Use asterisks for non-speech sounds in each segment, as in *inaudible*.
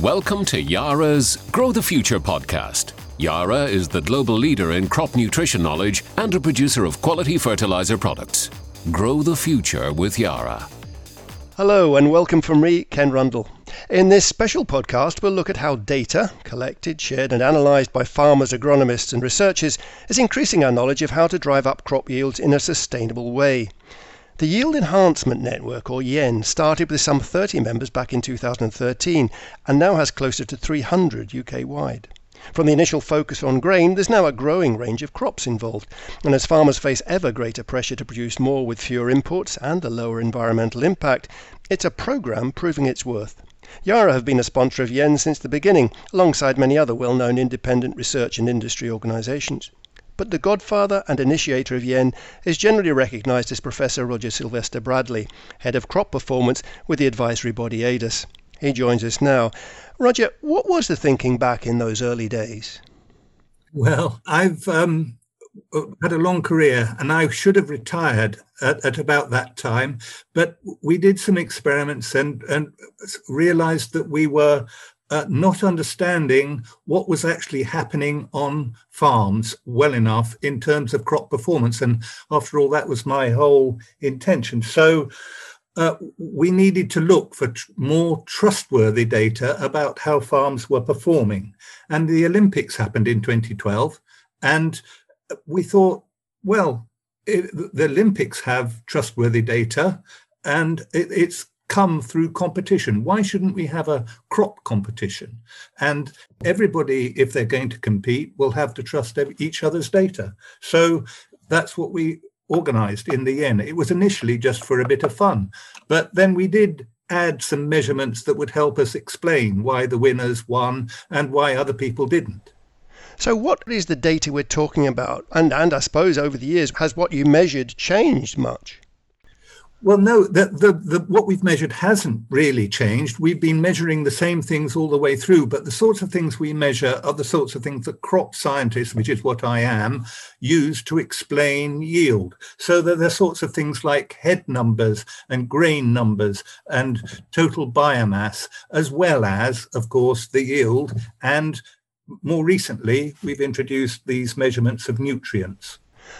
Welcome to Yara's Grow the Future podcast. Yara is the global leader in crop nutrition knowledge and a producer of quality fertilizer products. Grow the future with Yara. Hello, and welcome from me, Ken Rundle. In this special podcast, we'll look at how data, collected, shared, and analysed by farmers, agronomists, and researchers, is increasing our knowledge of how to drive up crop yields in a sustainable way. The Yield Enhancement Network, or YEN, started with some 30 members back in 2013 and now has closer to 300 UK wide. From the initial focus on grain, there's now a growing range of crops involved, and as farmers face ever greater pressure to produce more with fewer inputs and a lower environmental impact, it's a programme proving its worth. Yara have been a sponsor of YEN since the beginning, alongside many other well known independent research and industry organisations but the godfather and initiator of yen is generally recognized as Professor Roger Sylvester Bradley, head of crop performance with the advisory body ADAS. He joins us now. Roger, what was the thinking back in those early days? Well, I've um, had a long career and I should have retired at, at, about that time, but we did some experiments and, and realized that we were uh, not understanding what was actually happening on farms well enough in terms of crop performance. And after all, that was my whole intention. So uh, we needed to look for tr- more trustworthy data about how farms were performing. And the Olympics happened in 2012. And we thought, well, it, the Olympics have trustworthy data and it, it's come through competition. Why shouldn't we have a crop competition? And everybody, if they're going to compete, will have to trust each other's data. So that's what we organized in the end. It was initially just for a bit of fun, but then we did add some measurements that would help us explain why the winners won and why other people didn't. So, what is the data we're talking about? And, and I suppose over the years, has what you measured changed much? Well, no, the, the, the, what we've measured hasn't really changed. We've been measuring the same things all the way through, but the sorts of things we measure are the sorts of things that crop scientists, which is what I am, use to explain yield. So there are sorts of things like head numbers and grain numbers and total biomass, as well as, of course, the yield. And more recently, we've introduced these measurements of nutrients.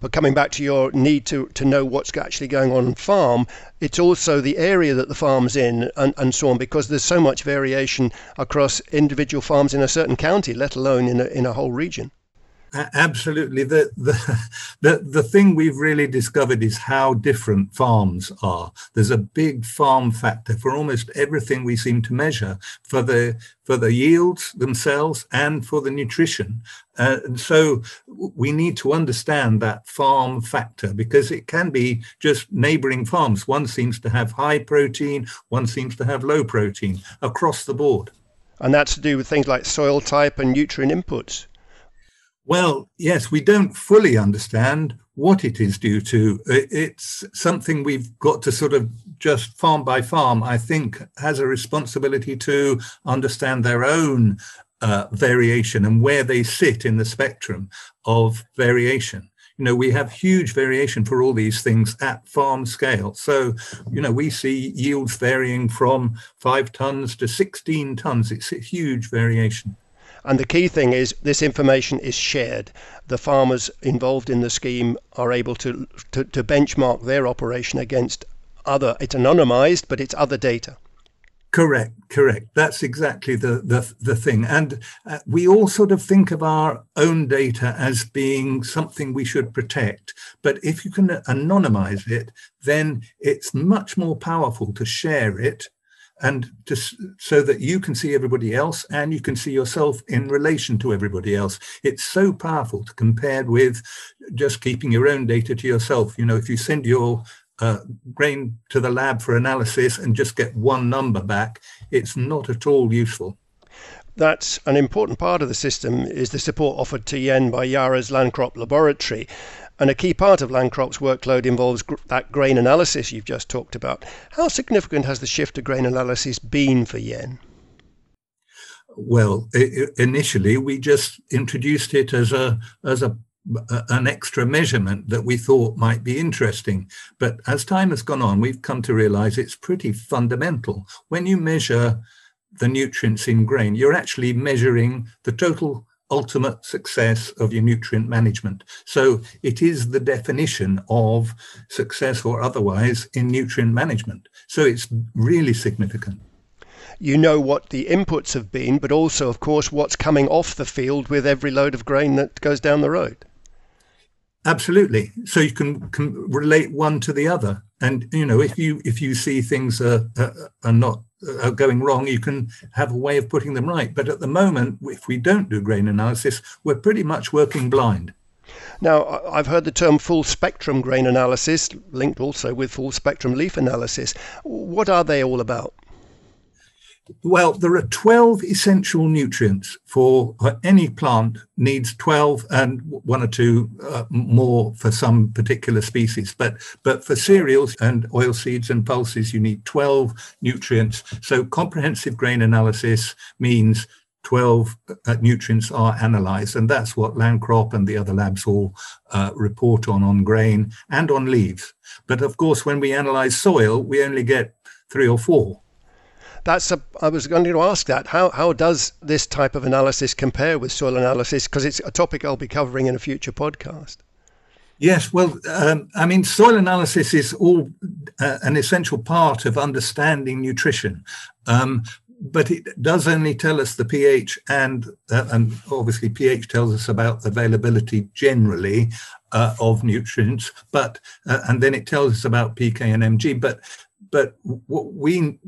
But coming back to your need to, to know what's actually going on farm, it's also the area that the farm's in and, and so on, because there's so much variation across individual farms in a certain county, let alone in a, in a whole region. Absolutely. The, the, the, the thing we've really discovered is how different farms are. There's a big farm factor for almost everything we seem to measure for the, for the yields themselves and for the nutrition. Uh, and so we need to understand that farm factor because it can be just neighboring farms. One seems to have high protein, one seems to have low protein across the board. And that's to do with things like soil type and nutrient inputs. Well, yes, we don't fully understand what it is due to. It's something we've got to sort of just farm by farm, I think, has a responsibility to understand their own uh, variation and where they sit in the spectrum of variation. You know, we have huge variation for all these things at farm scale. So, you know, we see yields varying from five tons to 16 tons. It's a huge variation. And the key thing is this information is shared. The farmers involved in the scheme are able to, to, to benchmark their operation against other, it's anonymized, but it's other data. Correct, correct. That's exactly the the, the thing. And uh, we all sort of think of our own data as being something we should protect. But if you can anonymize it, then it's much more powerful to share it and just so that you can see everybody else and you can see yourself in relation to everybody else. It's so powerful to compare with just keeping your own data to yourself. You know, if you send your uh, grain to the lab for analysis and just get one number back, it's not at all useful. That's an important part of the system is the support offered to Yen by Yara's Lancrop Laboratory. And a key part of Lancrop's workload involves gr- that grain analysis you've just talked about. How significant has the shift to grain analysis been for Yen? Well, it, initially we just introduced it as a as a an extra measurement that we thought might be interesting. But as time has gone on, we've come to realize it's pretty fundamental. When you measure the nutrients in grain. You're actually measuring the total ultimate success of your nutrient management. So it is the definition of success or otherwise in nutrient management. So it's really significant. You know what the inputs have been, but also, of course, what's coming off the field with every load of grain that goes down the road. Absolutely. So you can, can relate one to the other, and you know if you if you see things are are, are not are going wrong, you can have a way of putting them right. But at the moment, if we don't do grain analysis, we're pretty much working blind. Now, I've heard the term full spectrum grain analysis linked also with full spectrum leaf analysis. What are they all about? Well, there are 12 essential nutrients for any plant needs 12 and one or two uh, more for some particular species. But, but for cereals and oil seeds and pulses, you need 12 nutrients. So comprehensive grain analysis means 12 uh, nutrients are analyzed. And that's what Lancrop and the other labs all uh, report on, on grain and on leaves. But of course, when we analyze soil, we only get three or four that's a, I was going to ask that. How, how does this type of analysis compare with soil analysis? Because it's a topic I'll be covering in a future podcast. Yes, well, um, I mean, soil analysis is all uh, an essential part of understanding nutrition. Um, but it does only tell us the pH and uh, and obviously pH tells us about the availability generally uh, of nutrients but uh, and then it tells us about pK and mg but but what we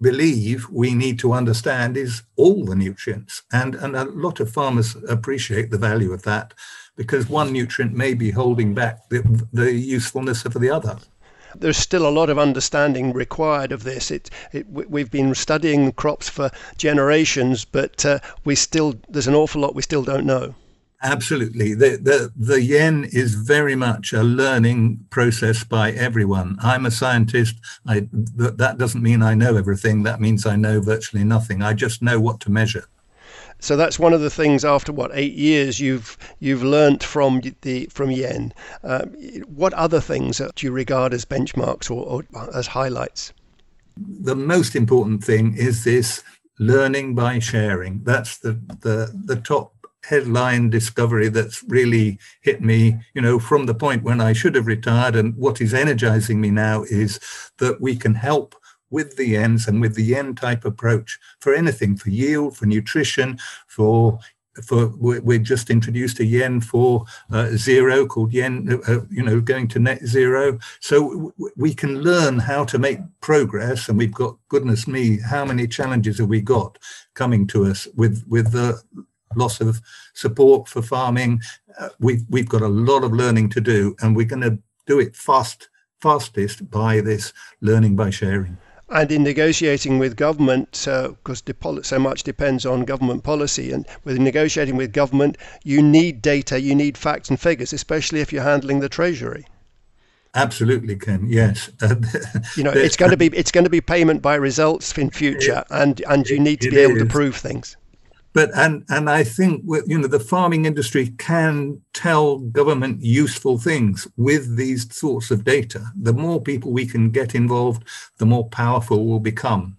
believe we need to understand is all the nutrients. And, and a lot of farmers appreciate the value of that because one nutrient may be holding back the, the usefulness of the other there's still a lot of understanding required of this. It, it we've been studying crops for generations, but uh, we still there's an awful lot we still don't know. Absolutely. The, the, the yen is very much a learning process by everyone. I'm a scientist. I, that doesn't mean I know everything. That means I know virtually nothing. I just know what to measure. So that's one of the things. After what eight years, you've you've learnt from the from yen. Uh, what other things do you regard as benchmarks or, or as highlights? The most important thing is this learning by sharing. That's the the the top headline discovery that's really hit me, you know, from the point when I should have retired. And what is energizing me now is that we can help with the ends and with the yen type approach for anything, for yield, for nutrition, for for we just introduced a yen for uh, zero called yen uh, you know going to net zero so we can learn how to make progress and we've got goodness me how many challenges have we got coming to us with with the loss of support for farming. Uh, we've, we've got a lot of learning to do, and we're going to do it fast, fastest by this learning by sharing. And in negotiating with government, because uh, so much depends on government policy, and with negotiating with government, you need data, you need facts and figures, especially if you're handling the treasury. Absolutely, Ken. Yes. *laughs* you know, it's going to be it's going to be payment by results in future, and and you need to be able to prove things but and and I think you know the farming industry can tell government useful things with these sorts of data. The more people we can get involved, the more powerful we'll become.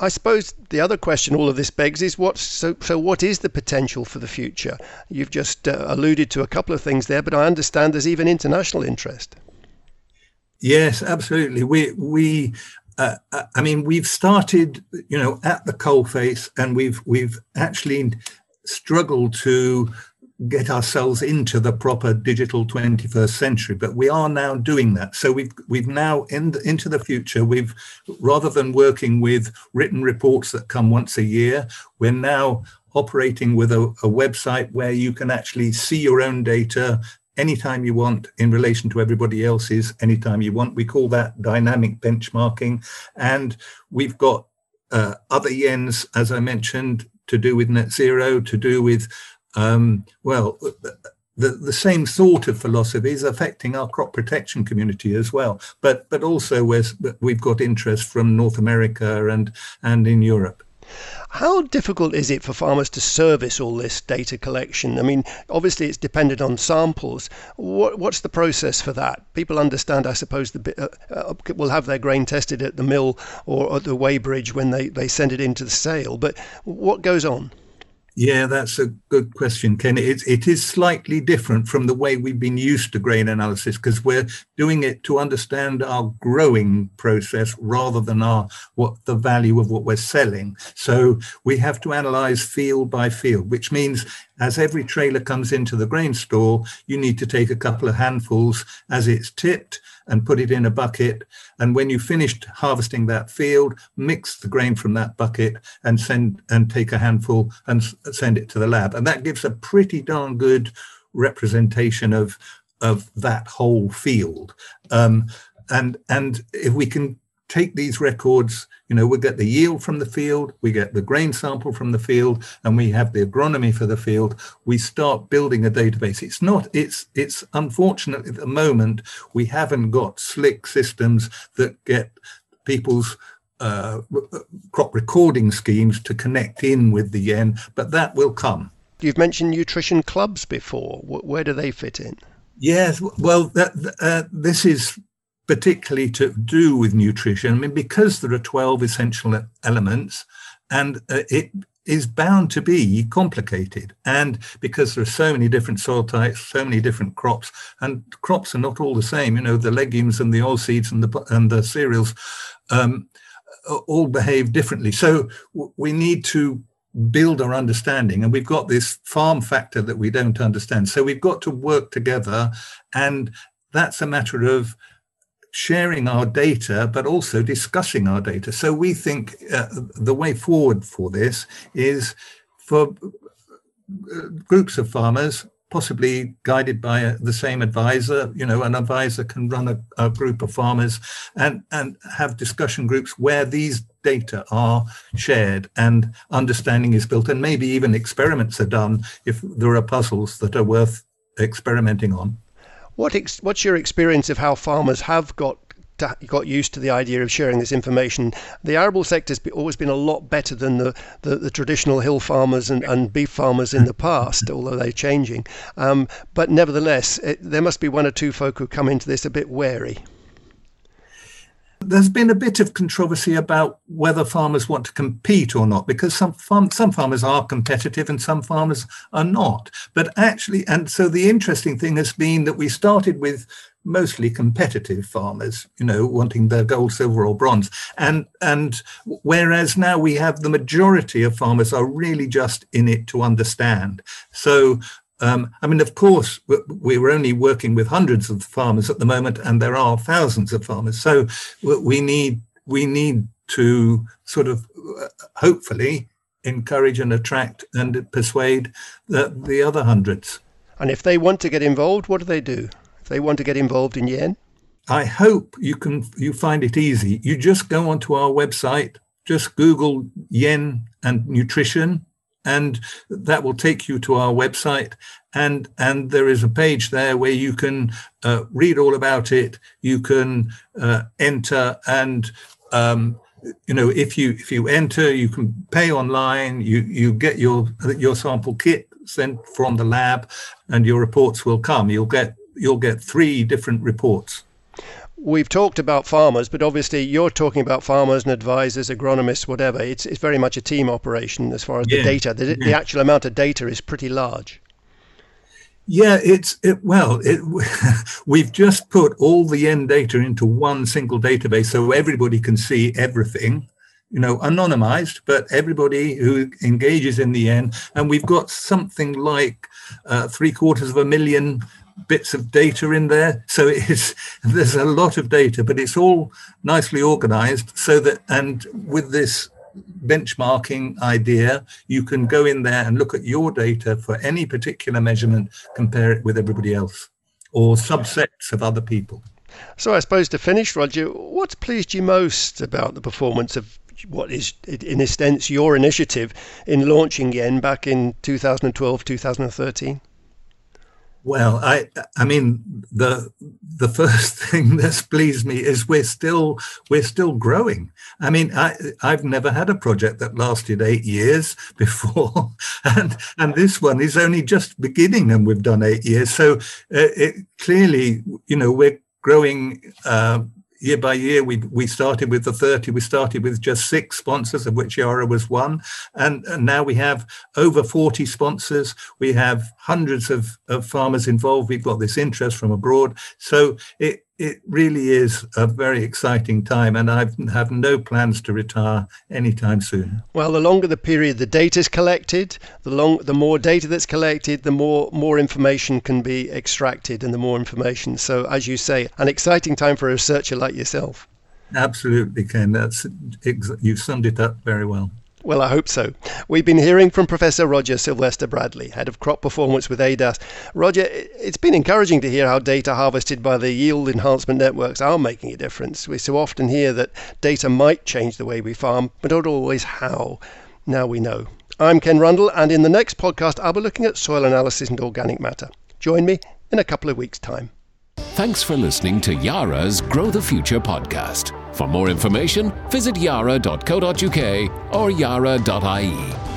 I suppose the other question all of this begs is what so so what is the potential for the future? You've just uh, alluded to a couple of things there, but I understand there's even international interest. Yes, absolutely. We we uh, uh, I mean, we've started, you know, at the coalface, and we've we've actually struggled to get ourselves into the proper digital 21st century but we are now doing that. So we've we've now in the, into the future we've rather than working with written reports that come once a year we're now operating with a, a website where you can actually see your own data anytime you want in relation to everybody else's anytime you want. We call that dynamic benchmarking. And we've got uh, other yens, as I mentioned, to do with net zero, to do with, um, well, the, the same sort of philosophies affecting our crop protection community as well. But but also we we've got interest from North America and and in Europe. How difficult is it for farmers to service all this data collection? I mean, obviously it's dependent on samples. What, what's the process for that? People understand, I suppose, the uh, uh, will have their grain tested at the mill or at the weighbridge when they, they send it into the sale. But what goes on? Yeah, that's a good question, Ken. It, it is slightly different from the way we've been used to grain analysis because we're doing it to understand our growing process rather than our what the value of what we're selling. So we have to analyze field by field, which means as every trailer comes into the grain store, you need to take a couple of handfuls as it's tipped and put it in a bucket. And when you finished harvesting that field, mix the grain from that bucket and send and take a handful and send it to the lab. And that gives a pretty darn good representation of of that whole field. Um, and and if we can take these records, you know, we get the yield from the field, we get the grain sample from the field, and we have the agronomy for the field. We start building a database. It's not, it's, it's unfortunate at the moment, we haven't got slick systems that get people's uh, crop recording schemes to connect in with the yen, but that will come. You've mentioned nutrition clubs before. Where do they fit in? Yes, well, that, uh, this is particularly to do with nutrition. I mean, because there are 12 essential elements and uh, it is bound to be complicated. And because there are so many different soil types, so many different crops, and crops are not all the same. You know, the legumes and the oilseeds and the, and the cereals um, all behave differently. So we need to build our understanding and we've got this farm factor that we don't understand so we've got to work together and that's a matter of sharing our data, but also discussing our data. So we think uh, the way forward for this is for uh, groups of farmers, possibly guided by uh, the same advisor. You know, an advisor can run a, a group of farmers and, and have discussion groups where these data are shared and understanding is built, and maybe even experiments are done if there are puzzles that are worth experimenting on. What ex- what's your experience of how farmers have got to, got used to the idea of sharing this information? The arable sector has always been a lot better than the, the, the traditional hill farmers and, and, beef farmers in the past, although they're changing. Um, but nevertheless, it, there must be one or two folk who come into this a bit wary. There's been a bit of controversy about whether farmers want to compete or not, because some farm, some farmers are competitive and some farmers are not. But actually, and so the interesting thing has been that we started with mostly competitive farmers, you know, wanting their gold, silver, or bronze. And and whereas now we have the majority of farmers are really just in it to understand. So um, I mean, of course, we were only working with hundreds of farmers at the moment, and there are thousands of farmers. So we need we need to sort of uh, hopefully encourage and attract and persuade the, the other hundreds. And if they want to get involved, what do they do? If they want to get involved in yen, I hope you can you find it easy. You just go onto our website, just Google yen and nutrition, and that will take you to our website. And and there is a page there where you can uh, read all about it. You can uh, enter and um, you know if you if you enter you can pay online. You you get your your sample kit sent from the lab and your reports will come. You'll get you'll get three different reports we've talked about farmers, but obviously you're talking about farmers and advisors, agronomists, whatever. It's it's very much a team operation as far as yeah. the data. The, yeah. the actual amount of data is pretty large. Yeah, it's it, well, it, *laughs* we've just put all the YEN data into one single database, so everybody can see everything. You know, anonymized, but everybody who engages in the YEN. and we've got something like uh, three quarters of a million bits of data in there. So it's *laughs* there's a lot of data, but it's all nicely organized so that and with this benchmarking idea, you can go in there and look at your data for any particular measurement, compare it with everybody else or subsets of other people. So I suppose to finish, Roger, what's pleased you most about the performance of what is, in a sense, your initiative in launching Yen back in 2012, 2013? Well, I I mean the the first *laughs* thing that's pleased me is we're still we're still growing. I mean, I I've never had a project that lasted eight years *laughs* before, and and this one is only just beginning, and we've done eight years. So uh, it clearly, you know, we're growing. Uh, year by year, we we started with the 30, we started with just six sponsors, of which Yara was one. And, and now we have over 40 sponsors. We have hundreds of, of farmers involved. We've got this interest from abroad. So it, it really is a very exciting time, and I have no plans to retire anytime soon. Well, the longer the period the data is collected, the long, the more data that's collected, the more more information can be extracted, and the more information. So, as you say, an exciting time for a researcher like yourself. Absolutely, Ken. That's you've summed it up very well. Well, I hope so. We've been hearing from Professor Roger Sylvester Bradley, Head of Crop Performance with ADAS. Roger, it's been encouraging to hear how data harvested by the yield enhancement networks are making a difference. We so often hear that data might change the way we farm, but not always how. Now we know. I'm Ken Rundle, and in the next podcast, I'll be looking at soil analysis and organic matter. Join me in a couple of weeks' time. Thanks for listening to Yara's Grow the Future podcast. For more information, visit yara.co.uk or yara.ie.